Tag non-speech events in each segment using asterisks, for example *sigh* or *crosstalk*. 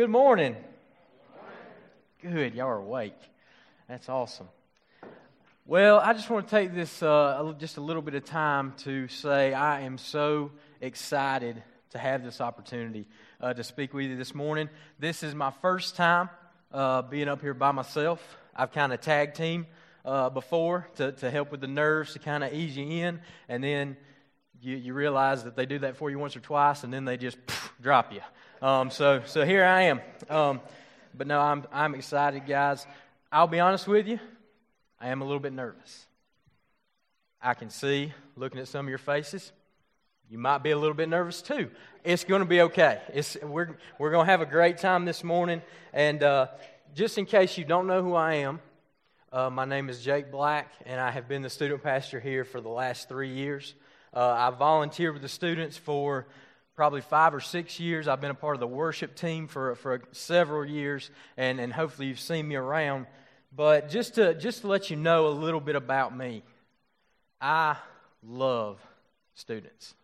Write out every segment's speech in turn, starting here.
Good morning. Good, y'all are awake. That's awesome. Well, I just want to take this uh, just a little bit of time to say I am so excited to have this opportunity uh, to speak with you this morning. This is my first time uh, being up here by myself. I've kind of tag team uh, before to, to help with the nerves to kind of ease you in, and then you, you realize that they do that for you once or twice, and then they just drop you. Um, so, so here I am. Um, but no, I'm, I'm excited, guys. I'll be honest with you, I am a little bit nervous. I can see, looking at some of your faces, you might be a little bit nervous too. It's going to be okay. It's, we're we're going to have a great time this morning. And uh, just in case you don't know who I am, uh, my name is Jake Black, and I have been the student pastor here for the last three years. Uh, I volunteer with the students for probably five or six years. I've been a part of the worship team for, for several years, and, and hopefully you've seen me around. But just to, just to let you know a little bit about me, I love students.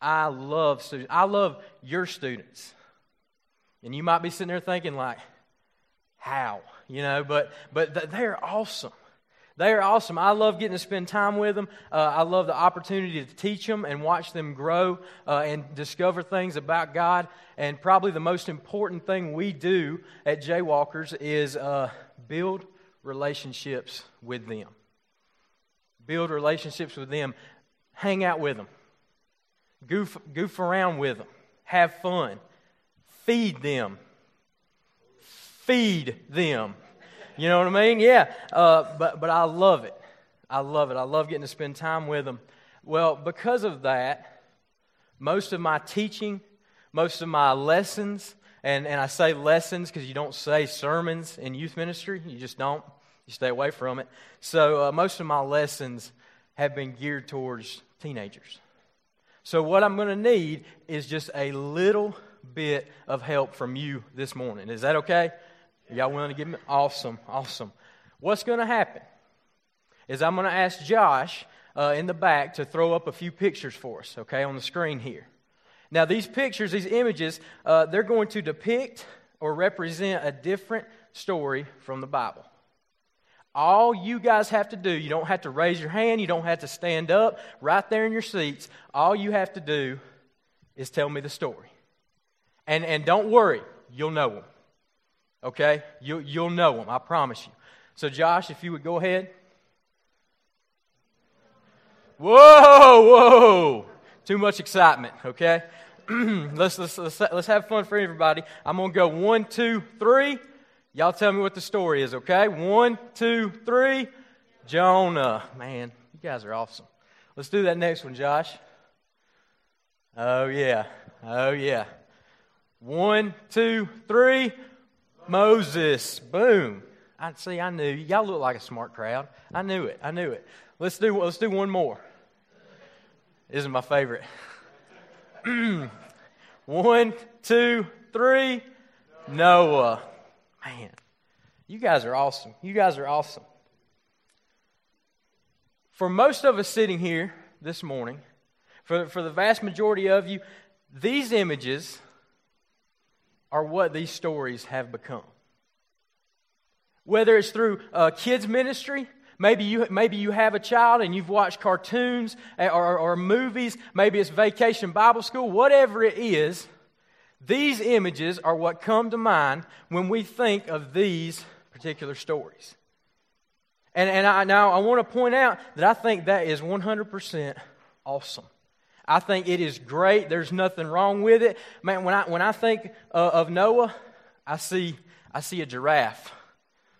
I love students. I love your students. And you might be sitting there thinking, like, how? You know, but, but they're awesome. They are awesome. I love getting to spend time with them. Uh, I love the opportunity to teach them and watch them grow uh, and discover things about God. And probably the most important thing we do at Jaywalkers is uh, build relationships with them. Build relationships with them. Hang out with them. Goof, goof around with them. Have fun. Feed them. Feed them. You know what I mean? Yeah. Uh, but, but I love it. I love it. I love getting to spend time with them. Well, because of that, most of my teaching, most of my lessons, and, and I say lessons because you don't say sermons in youth ministry. You just don't. You stay away from it. So uh, most of my lessons have been geared towards teenagers. So what I'm going to need is just a little bit of help from you this morning. Is that okay? Y'all willing to give me? Awesome, awesome. What's going to happen is I'm going to ask Josh uh, in the back to throw up a few pictures for us, okay, on the screen here. Now, these pictures, these images, uh, they're going to depict or represent a different story from the Bible. All you guys have to do, you don't have to raise your hand, you don't have to stand up right there in your seats. All you have to do is tell me the story. And, and don't worry, you'll know them. Okay? You, you'll know them, I promise you. So, Josh, if you would go ahead. Whoa, whoa. Too much excitement, okay? *clears throat* let's, let's, let's, let's have fun for everybody. I'm going to go one, two, three. Y'all tell me what the story is, okay? One, two, three. Jonah. Man, you guys are awesome. Let's do that next one, Josh. Oh, yeah. Oh, yeah. One, two, three. Moses. Boom. I see. I knew y'all look like a smart crowd. I knew it. I knew it. Let's do. Let's do one more. This is my favorite. *clears throat* one, two, three. Noah. Man, you guys are awesome. You guys are awesome. For most of us sitting here this morning, for, for the vast majority of you, these images are what these stories have become. Whether it's through uh, kids' ministry, maybe you, maybe you have a child and you've watched cartoons eh, or, or movies, maybe it's vacation Bible school, whatever it is, these images are what come to mind when we think of these particular stories. And, and I, now I want to point out that I think that is 100% awesome. I think it is great. There's nothing wrong with it. Man, when I, when I think uh, of Noah, I see, I see a giraffe,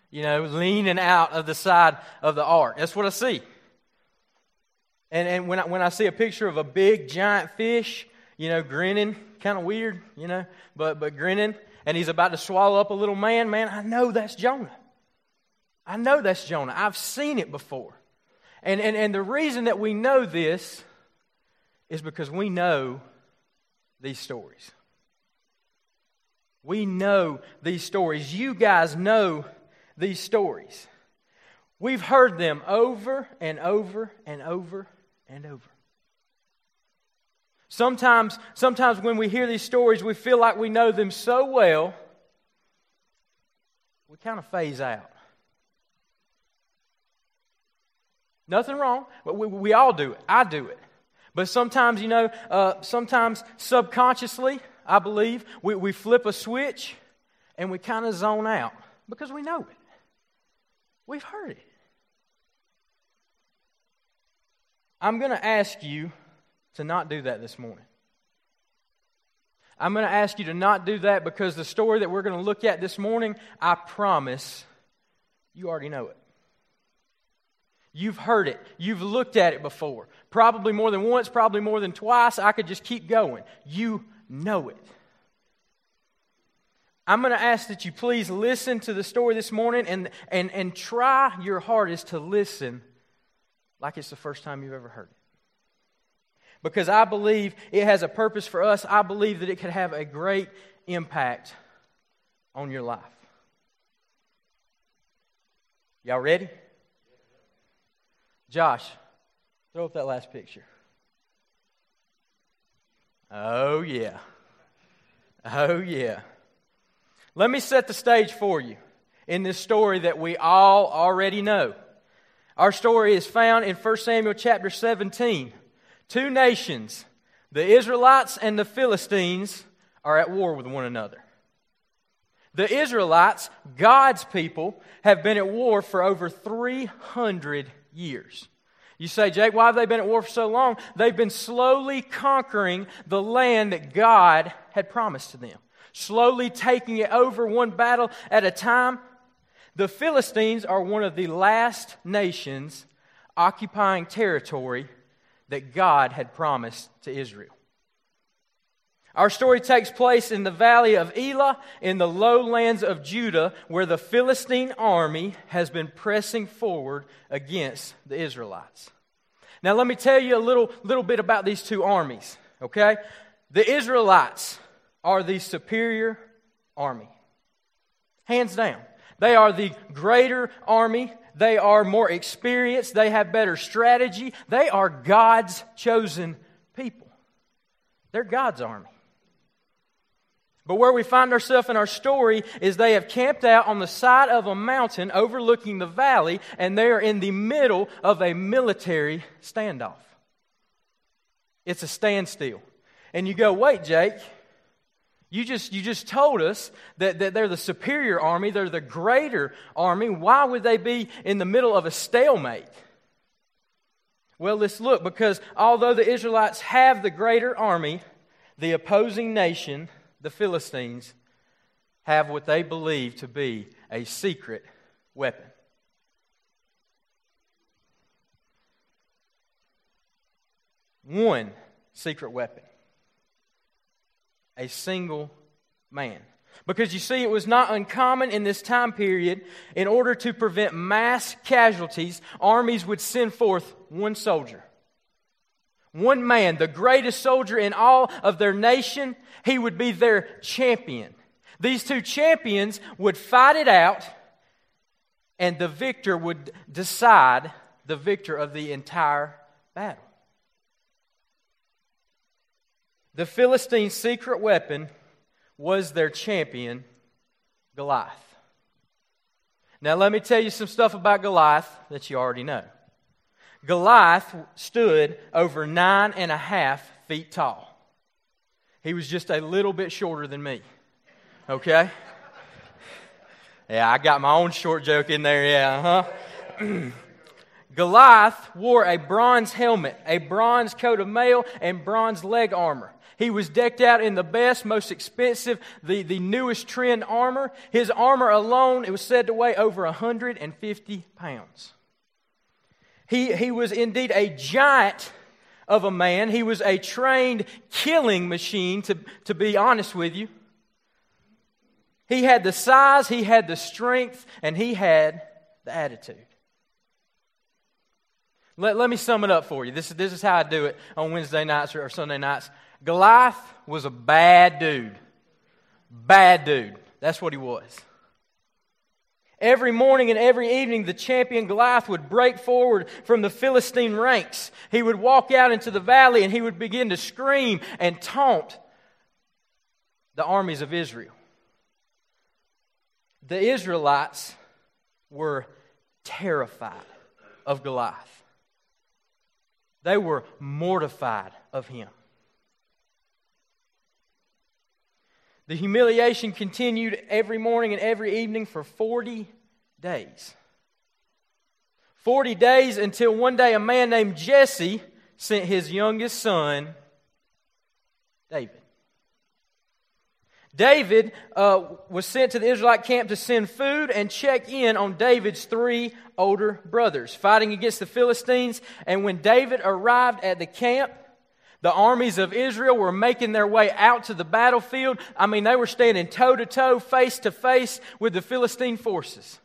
you know, leaning out of the side of the ark. That's what I see. And, and when, I, when I see a picture of a big, giant fish, you know, grinning, kind of weird, you know, but, but grinning, and he's about to swallow up a little man, man, I know that's Jonah. I know that's Jonah. I've seen it before. And, and, and the reason that we know this is because we know these stories. We know these stories. You guys know these stories. We've heard them over and over and over and over. Sometimes, sometimes when we hear these stories, we feel like we know them so well, we kind of phase out. Nothing wrong. We, we all do it. I do it. But sometimes, you know, uh, sometimes subconsciously, I believe, we, we flip a switch and we kind of zone out because we know it. We've heard it. I'm going to ask you to not do that this morning. I'm going to ask you to not do that because the story that we're going to look at this morning, I promise you already know it. You've heard it. You've looked at it before. Probably more than once, probably more than twice. I could just keep going. You know it. I'm going to ask that you please listen to the story this morning and, and, and try your hardest to listen like it's the first time you've ever heard it. Because I believe it has a purpose for us. I believe that it could have a great impact on your life. Y'all ready? Josh, throw up that last picture. Oh, yeah. Oh, yeah. Let me set the stage for you in this story that we all already know. Our story is found in 1 Samuel chapter 17. Two nations, the Israelites and the Philistines, are at war with one another. The Israelites, God's people, have been at war for over 300 years. You say, Jake, why have they been at war for so long? They've been slowly conquering the land that God had promised to them, slowly taking it over one battle at a time. The Philistines are one of the last nations occupying territory that God had promised to Israel. Our story takes place in the valley of Elah in the lowlands of Judah, where the Philistine army has been pressing forward against the Israelites. Now, let me tell you a little, little bit about these two armies, okay? The Israelites are the superior army, hands down. They are the greater army. They are more experienced. They have better strategy. They are God's chosen people. They're God's army. But where we find ourselves in our story is they have camped out on the side of a mountain overlooking the valley, and they are in the middle of a military standoff. It's a standstill. And you go, wait, Jake, you just, you just told us that, that they're the superior army, they're the greater army. Why would they be in the middle of a stalemate? Well, let's look because although the Israelites have the greater army, the opposing nation the Philistines have what they believe to be a secret weapon. One secret weapon. A single man. Because you see, it was not uncommon in this time period, in order to prevent mass casualties, armies would send forth one soldier. One man, the greatest soldier in all of their nation, he would be their champion. These two champions would fight it out, and the victor would decide the victor of the entire battle. The Philistines' secret weapon was their champion, Goliath. Now, let me tell you some stuff about Goliath that you already know. Goliath stood over nine and a half feet tall. He was just a little bit shorter than me. Okay? Yeah, I got my own short joke in there, yeah, uh huh? *clears throat* Goliath wore a bronze helmet, a bronze coat of mail, and bronze leg armor. He was decked out in the best, most expensive, the, the newest trend armor. His armor alone, it was said to weigh over 150 pounds. He, he was indeed a giant of a man. He was a trained killing machine, to, to be honest with you. He had the size, he had the strength, and he had the attitude. Let, let me sum it up for you. This, this is how I do it on Wednesday nights or, or Sunday nights. Goliath was a bad dude. Bad dude. That's what he was. Every morning and every evening, the champion Goliath would break forward from the Philistine ranks. He would walk out into the valley and he would begin to scream and taunt the armies of Israel. The Israelites were terrified of Goliath, they were mortified of him. The humiliation continued every morning and every evening for 40 days. 40 days until one day a man named Jesse sent his youngest son, David. David uh, was sent to the Israelite camp to send food and check in on David's three older brothers fighting against the Philistines. And when David arrived at the camp, the armies of Israel were making their way out to the battlefield. I mean, they were standing toe to toe, face to face with the Philistine forces.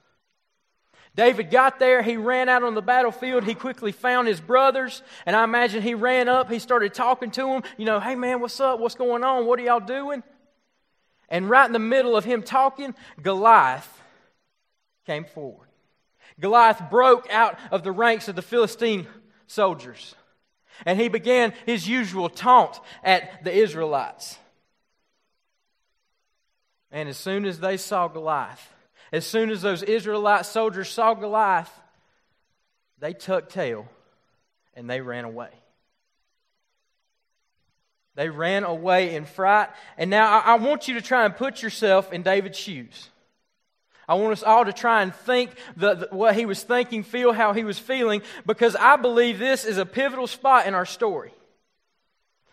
David got there. He ran out on the battlefield. He quickly found his brothers. And I imagine he ran up. He started talking to them. You know, hey man, what's up? What's going on? What are y'all doing? And right in the middle of him talking, Goliath came forward. Goliath broke out of the ranks of the Philistine soldiers. And he began his usual taunt at the Israelites. And as soon as they saw Goliath, as soon as those Israelite soldiers saw Goliath, they tucked tail and they ran away. They ran away in fright. And now I want you to try and put yourself in David's shoes. I want us all to try and think the, the, what he was thinking, feel how he was feeling, because I believe this is a pivotal spot in our story.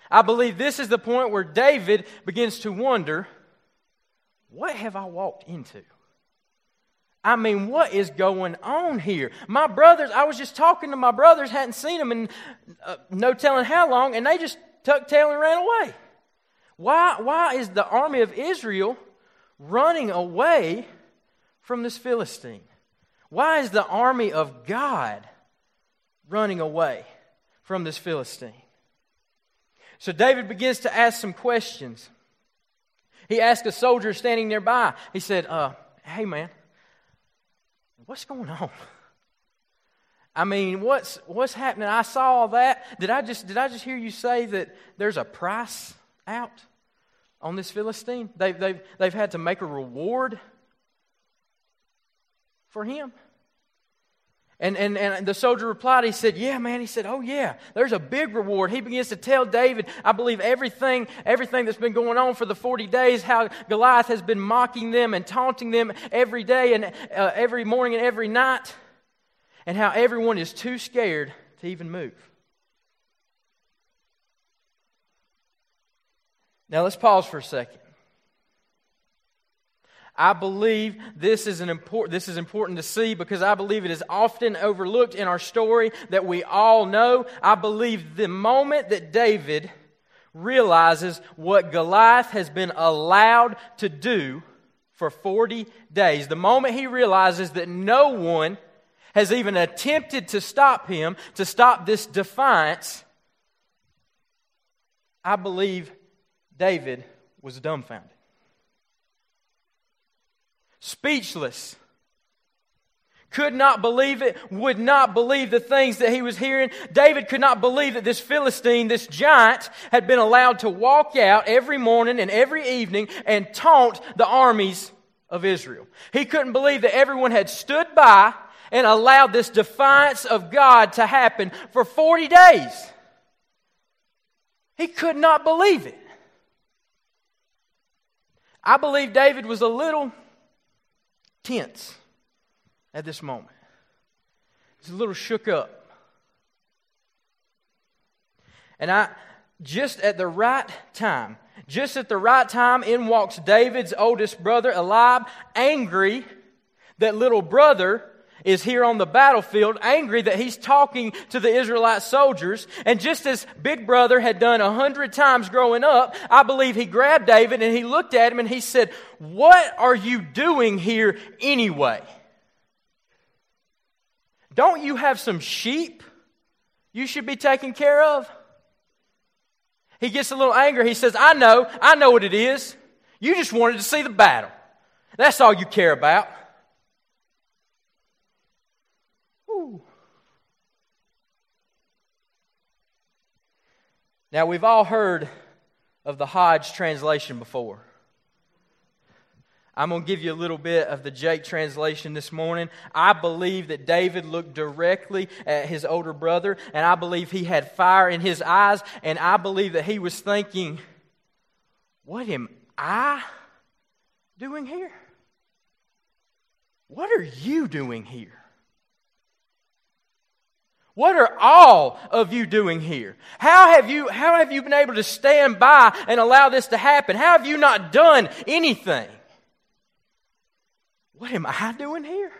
I believe this is the point where David begins to wonder what have I walked into? I mean, what is going on here? My brothers, I was just talking to my brothers, hadn't seen them in uh, no telling how long, and they just tucked tail and ran away. Why, why is the army of Israel running away from this Philistine? Why is the army of God running away from this Philistine? So David begins to ask some questions. He asked a soldier standing nearby, he said, uh, Hey, man, what's going on? I mean, what's, what's happening? I saw all that. Did I, just, did I just hear you say that there's a price out on this Philistine? They've, they've, they've had to make a reward for him? And, and, and the soldier replied, he said, Yeah, man. He said, Oh, yeah, there's a big reward. He begins to tell David, I believe, everything, everything that's been going on for the 40 days, how Goliath has been mocking them and taunting them every day and uh, every morning and every night, and how everyone is too scared to even move. Now, let's pause for a second. I believe this is, an important, this is important to see because I believe it is often overlooked in our story that we all know. I believe the moment that David realizes what Goliath has been allowed to do for 40 days, the moment he realizes that no one has even attempted to stop him, to stop this defiance, I believe David was dumbfounded speechless. Could not believe it, would not believe the things that he was hearing. David could not believe that this Philistine, this giant, had been allowed to walk out every morning and every evening and taunt the armies of Israel. He couldn't believe that everyone had stood by and allowed this defiance of God to happen for 40 days. He could not believe it. I believe David was a little tense at this moment. He's a little shook up. And I, just at the right time, just at the right time, in walks David's oldest brother, Eliab, angry that little brother is here on the battlefield, angry that he's talking to the Israelite soldiers. And just as Big Brother had done a hundred times growing up, I believe he grabbed David and he looked at him and he said, What are you doing here anyway? Don't you have some sheep you should be taking care of? He gets a little angry. He says, I know, I know what it is. You just wanted to see the battle. That's all you care about. Now, we've all heard of the Hodge translation before. I'm going to give you a little bit of the Jake translation this morning. I believe that David looked directly at his older brother, and I believe he had fire in his eyes, and I believe that he was thinking, What am I doing here? What are you doing here? What are all of you doing here? How have you, how have you been able to stand by and allow this to happen? How have you not done anything? What am I doing here?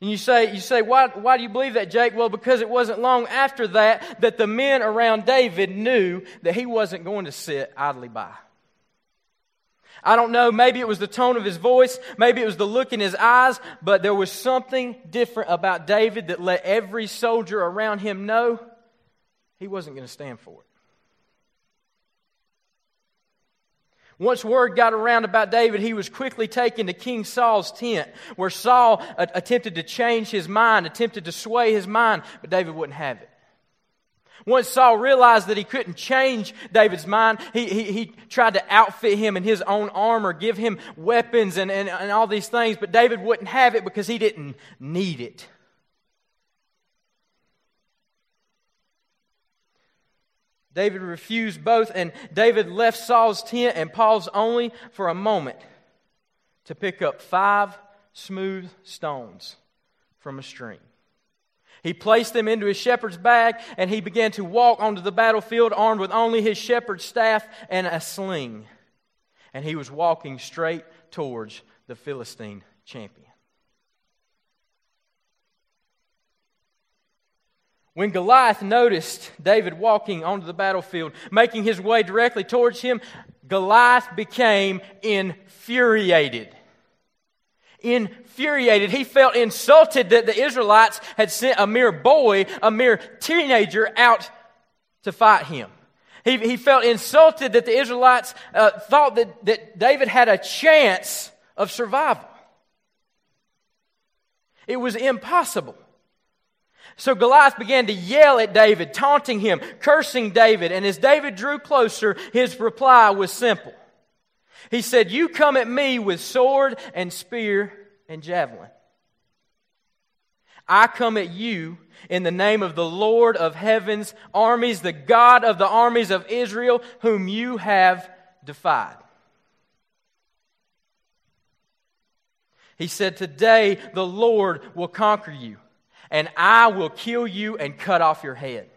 And you say, you say why, why do you believe that, Jake? Well, because it wasn't long after that that the men around David knew that he wasn't going to sit idly by. I don't know, maybe it was the tone of his voice, maybe it was the look in his eyes, but there was something different about David that let every soldier around him know he wasn't going to stand for it. Once word got around about David, he was quickly taken to King Saul's tent, where Saul attempted to change his mind, attempted to sway his mind, but David wouldn't have it. Once Saul realized that he couldn't change David's mind, he, he, he, tried to outfit him in his own armor, give him weapons and, and, and all these things, but David wouldn't have it because he didn't need it. David refused both, and David left Saul's tent and paused only for a moment to pick up five smooth stones from a stream. He placed them into his shepherd's bag, and he began to walk onto the battlefield armed with only his shepherd's staff and a sling. And he was walking straight towards the Philistine champion. When Goliath noticed David walking onto the battlefield, making his way directly towards him, Goliath became infuriated. Infuriated. He felt insulted that the Israelites had sent a mere boy, a mere teenager, out to fight him. He, he felt insulted that the Israelites uh, thought that, that David had a chance of survival. It was impossible. So Goliath began to yell at David, taunting him, cursing David. And as David drew closer, his reply was simple. He said, You come at me with sword and spear and javelin. I come at you in the name of the Lord of heaven's armies, the God of the armies of Israel, whom you have defied. He said, Today the Lord will conquer you and I will kill you and cut off your head.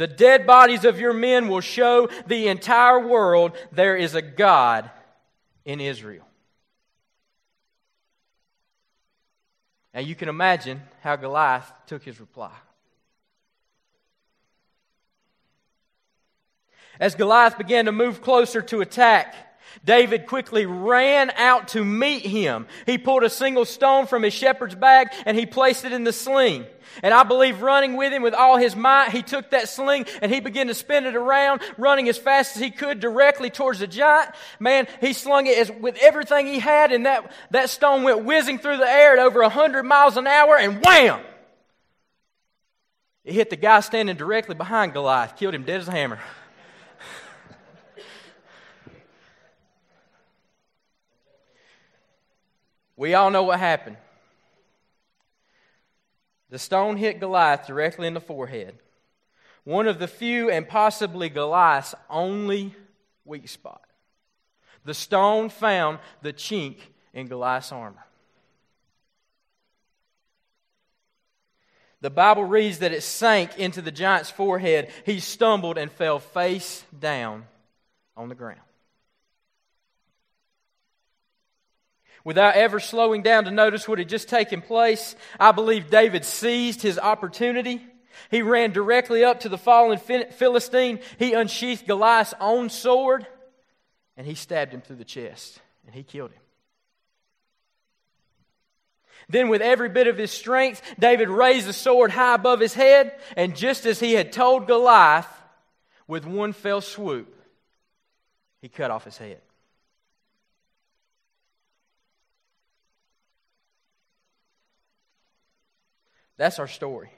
The dead bodies of your men will show the entire world there is a God in Israel. Now you can imagine how Goliath took his reply. As Goliath began to move closer to attack, David quickly ran out to meet him. He pulled a single stone from his shepherd's bag and he placed it in the sling. And I believe running with him with all his might, he took that sling and he began to spin it around, running as fast as he could directly towards the giant. Man, he slung it as, with everything he had, and that, that stone went whizzing through the air at over 100 miles an hour, and wham! It hit the guy standing directly behind Goliath, killed him dead as a hammer. We all know what happened. The stone hit Goliath directly in the forehead. One of the few and possibly Goliath's only weak spot. The stone found the chink in Goliath's armor. The Bible reads that it sank into the giant's forehead. He stumbled and fell face down on the ground. Without ever slowing down to notice what had just taken place. I believe David seized his opportunity. He ran directly up to the fallen Philistine. He unsheathed Goliath's own sword and he stabbed him through the chest and he killed him. Then, with every bit of his strength, David raised the sword high above his head, and just as he had told Goliath, with one fell swoop, he cut off his head. That's our story.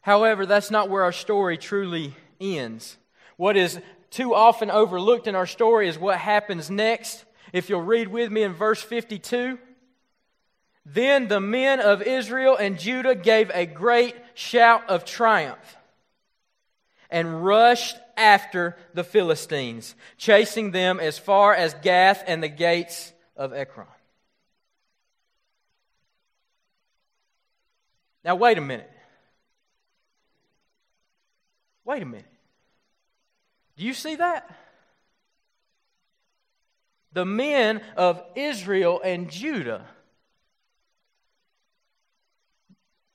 However, that's not where our story truly ends. What is too often overlooked in our story is what happens next. If you'll read with me in verse 52. Then the men of Israel and Judah gave a great shout of triumph and rushed after the Philistines, chasing them as far as Gath and the gates of Ekron. Now, wait a minute. Wait a minute. Do you see that? The men of Israel and Judah,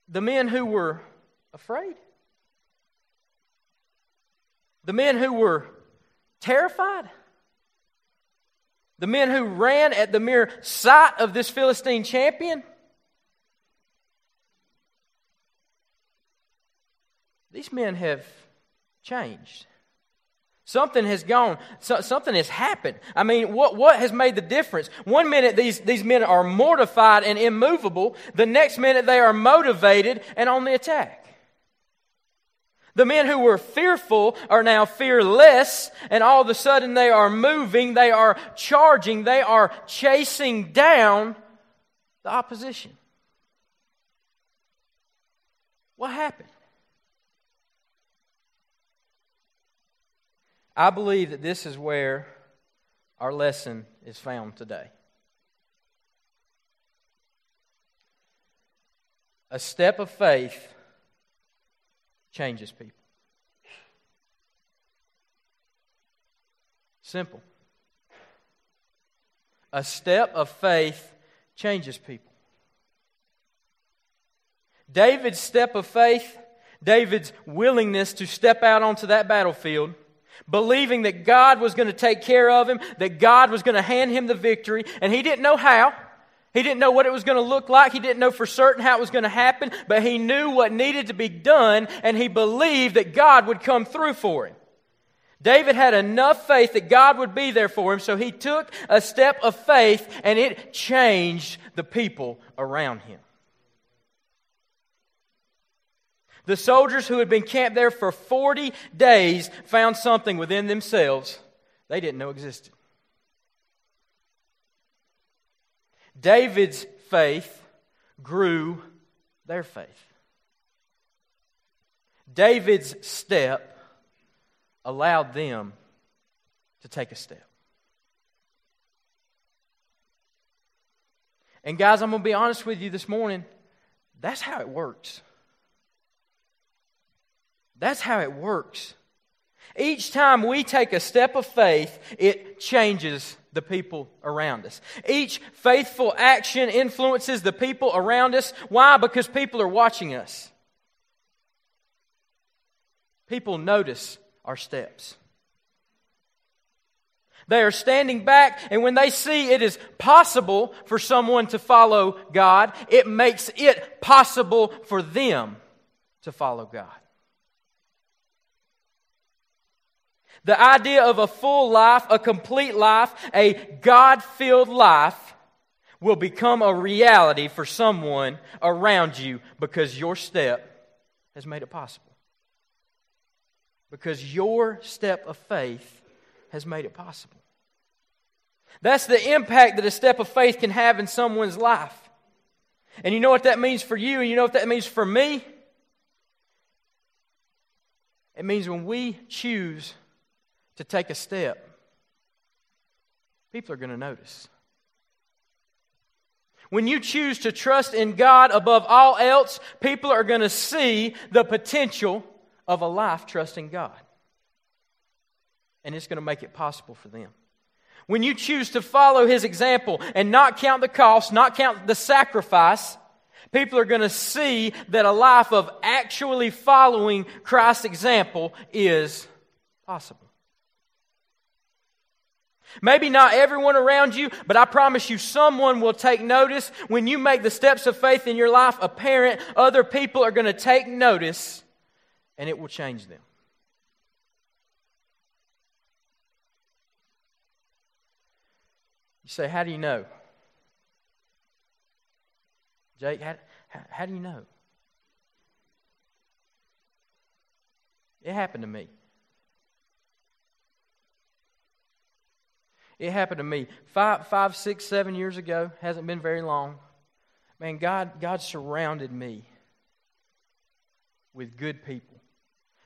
the men who were afraid, the men who were terrified, the men who ran at the mere sight of this Philistine champion. These men have changed. Something has gone, so, something has happened. I mean, what, what has made the difference? One minute these, these men are mortified and immovable, the next minute they are motivated and on the attack. The men who were fearful are now fearless, and all of a sudden they are moving, they are charging, they are chasing down the opposition. What happened? I believe that this is where our lesson is found today. A step of faith changes people. Simple. A step of faith changes people. David's step of faith, David's willingness to step out onto that battlefield, believing that God was going to take care of him, that God was going to hand him the victory, and he didn't know how. He didn't know what it was going to look like. He didn't know for certain how it was going to happen, but he knew what needed to be done, and he believed that God would come through for him. David had enough faith that God would be there for him, so he took a step of faith, and it changed the people around him. The soldiers who had been camped there for 40 days found something within themselves they didn't know existed. David's faith grew their faith. David's step allowed them to take a step. And, guys, I'm going to be honest with you this morning. That's how it works. That's how it works. Each time we take a step of faith, it changes the people around us. Each faithful action influences the people around us. Why? Because people are watching us. People notice our steps. They are standing back, and when they see it is possible for someone to follow God, it makes it possible for them to follow God. The idea of a full life, a complete life, a God filled life will become a reality for someone around you because your step has made it possible. Because your step of faith has made it possible. That's the impact that a step of faith can have in someone's life. And you know what that means for you, and you know what that means for me? It means when we choose to take a step, people are going to notice. When you choose to trust in God above all else, people are going to see the potential of a life trusting God. And it's going to make it possible for them. When you choose to follow His example and not count the cost, not count the sacrifice, people are going to see that a life of actually following Christ's example is possible. Maybe not everyone around you, but I promise you someone will take notice. When you make the steps of faith in your life apparent, other people are going to take notice and it will change them. You say, How do you know? Jake, how, how, do you know? It happened to me. It happened to me five, five, six, seven years ago. Hasn't been very long. Man, God, God surrounded me with good people.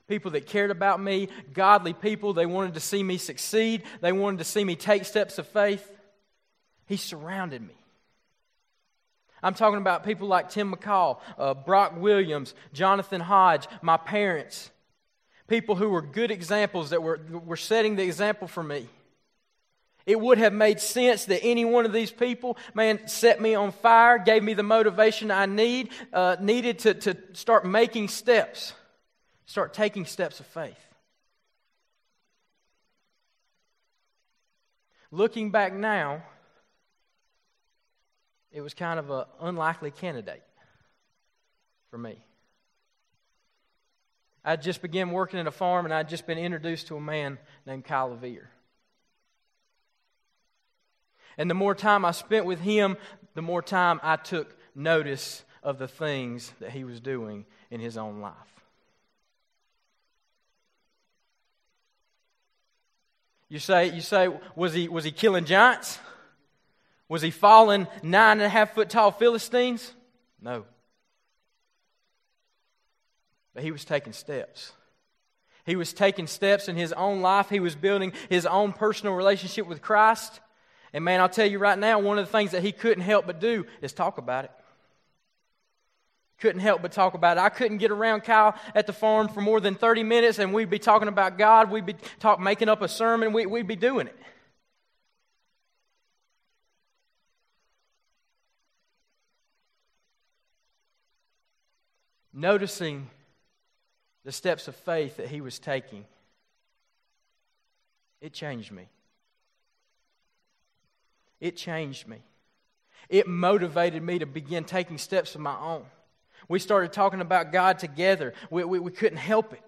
People that cared about me, godly people. They wanted to see me succeed. They wanted to see me take steps of faith. He surrounded me. I'm talking about people like Tim McCall, uh, Brock Williams, Jonathan Hodge, my parents. People who were good examples that were, were setting the example for me. It would have made sense that any one of these people, man, set me on fire, gave me the motivation I need, uh, needed to, to start making steps, start taking steps of faith. Looking back now, it was kind of an unlikely candidate for me. I'd just began working at a farm and I'd just been introduced to a man named Kyle Levere. And the more time I spent with him, the more time I took notice of the things that he was doing in his own life. You say, you say was, he, was he killing giants? Was he falling nine and a half foot tall Philistines? No. But he was taking steps. He was taking steps in his own life. He was building his own personal relationship with Christ. And man, I'll tell you right now, one of the things that he couldn't help but do is talk about it. Couldn't help but talk about it. I couldn't get around Kyle at the farm for more than 30 minutes and we'd be talking about God. We'd be talk, making up a sermon. We, we'd be doing it. Noticing the steps of faith that he was taking, it changed me. It changed me. It motivated me to begin taking steps of my own. We started talking about God together. We, we, we couldn't help it.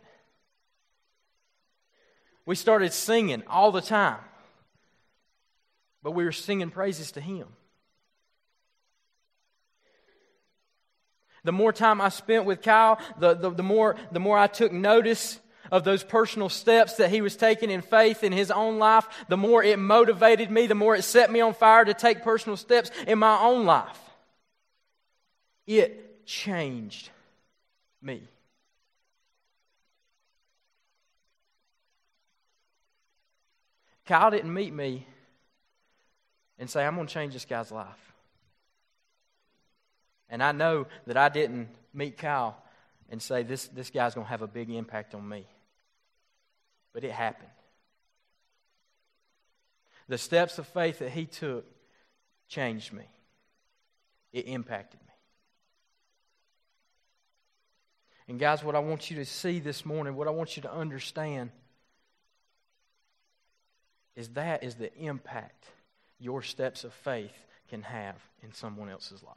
We started singing all the time, but we were singing praises to Him. The more time I spent with Kyle, the, the, the, more, the more I took notice of those personal steps that he was taking in faith in his own life, the more it motivated me, the more it set me on fire to take personal steps in my own life. It changed me. Kyle didn't meet me and say, I'm going to change this guy's life. And I know that I didn't meet Kyle and say, this, this guy's going to have a big impact on me but it happened. The steps of faith that he took changed me, it impacted me. And, guys, what I want you to see this morning, what I want you to understand, is that is the impact your steps of faith can have in someone else's life.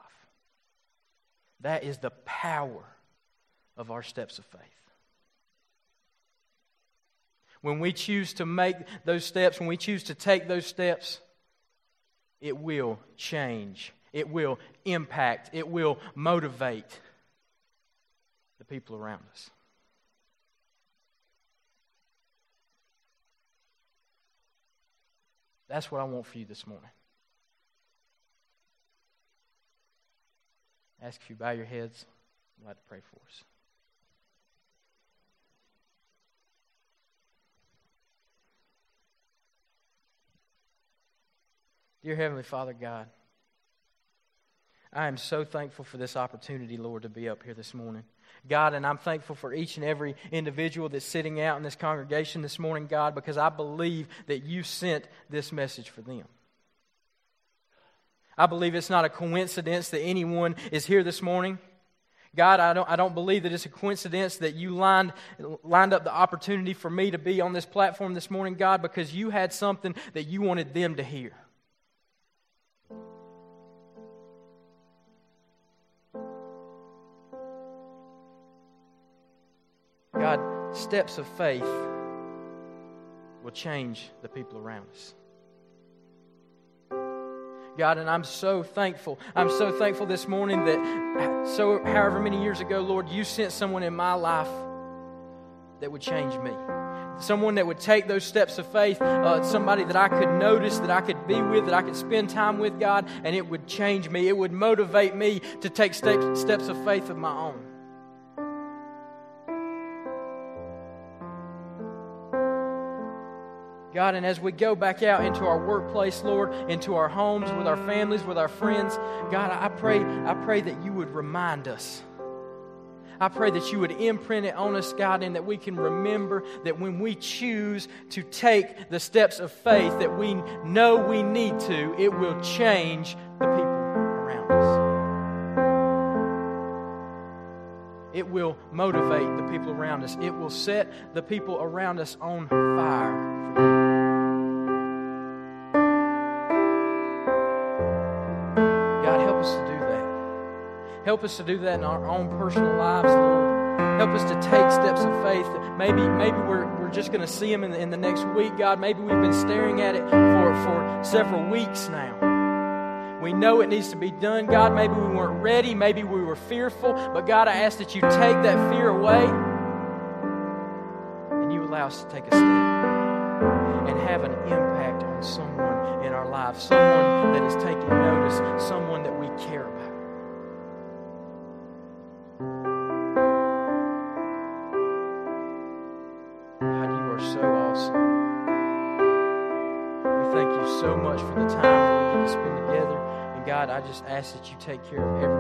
That is the power of our steps of faith. When we choose to make those steps, when we choose to take those steps, it will change. It will impact. It will motivate the people around us. That's what I want for you this morning. I ask if you bow your heads. I'd like to pray for us. Dear Heavenly Father God, I am so thankful for this opportunity, Lord, to be up here this morning. God, and I'm thankful for each and every individual that's sitting out in this congregation this morning, God, because I believe that you sent this message for them. I believe it's not a coincidence that anyone is here this morning. God, I don't, I don't believe that it's a coincidence that you lined, lined up the opportunity for me to be on this platform this morning, God, because you had something that you wanted them to hear. God, steps of faith will change the people around us. God, and I'm so thankful. I'm so thankful this morning that so however many years ago, Lord, you sent someone in my life that would change me. Someone that would take those steps of faith, uh, somebody that I could notice, that I could be with, that I could spend time with, God, and it would change me. It would motivate me to take steps, steps of faith of my own. God, and as we go back out into our workplace, Lord, into our homes, with our families, with our friends, God, I pray, I pray that you would remind us. I pray that you would imprint it on us, God, and that we can remember that when we choose to take the steps of faith that we know we need to, it will change It will motivate the people around us. It will set the people around us on fire God help us to do that. Help us to do that in our own personal lives, Lord. Help us to take steps of faith. Maybe, maybe we're, we're just going to see them in the, in the next week, God. Maybe we've been staring at it for, for several weeks now. We know it needs to be done, God. Maybe we weren't ready. Maybe we were fearful. But God, I ask that you take that fear away and you allow us to take a step and have an impact on someone in our lives, someone that is taking notice, someone that we care about. That you take care of everyone.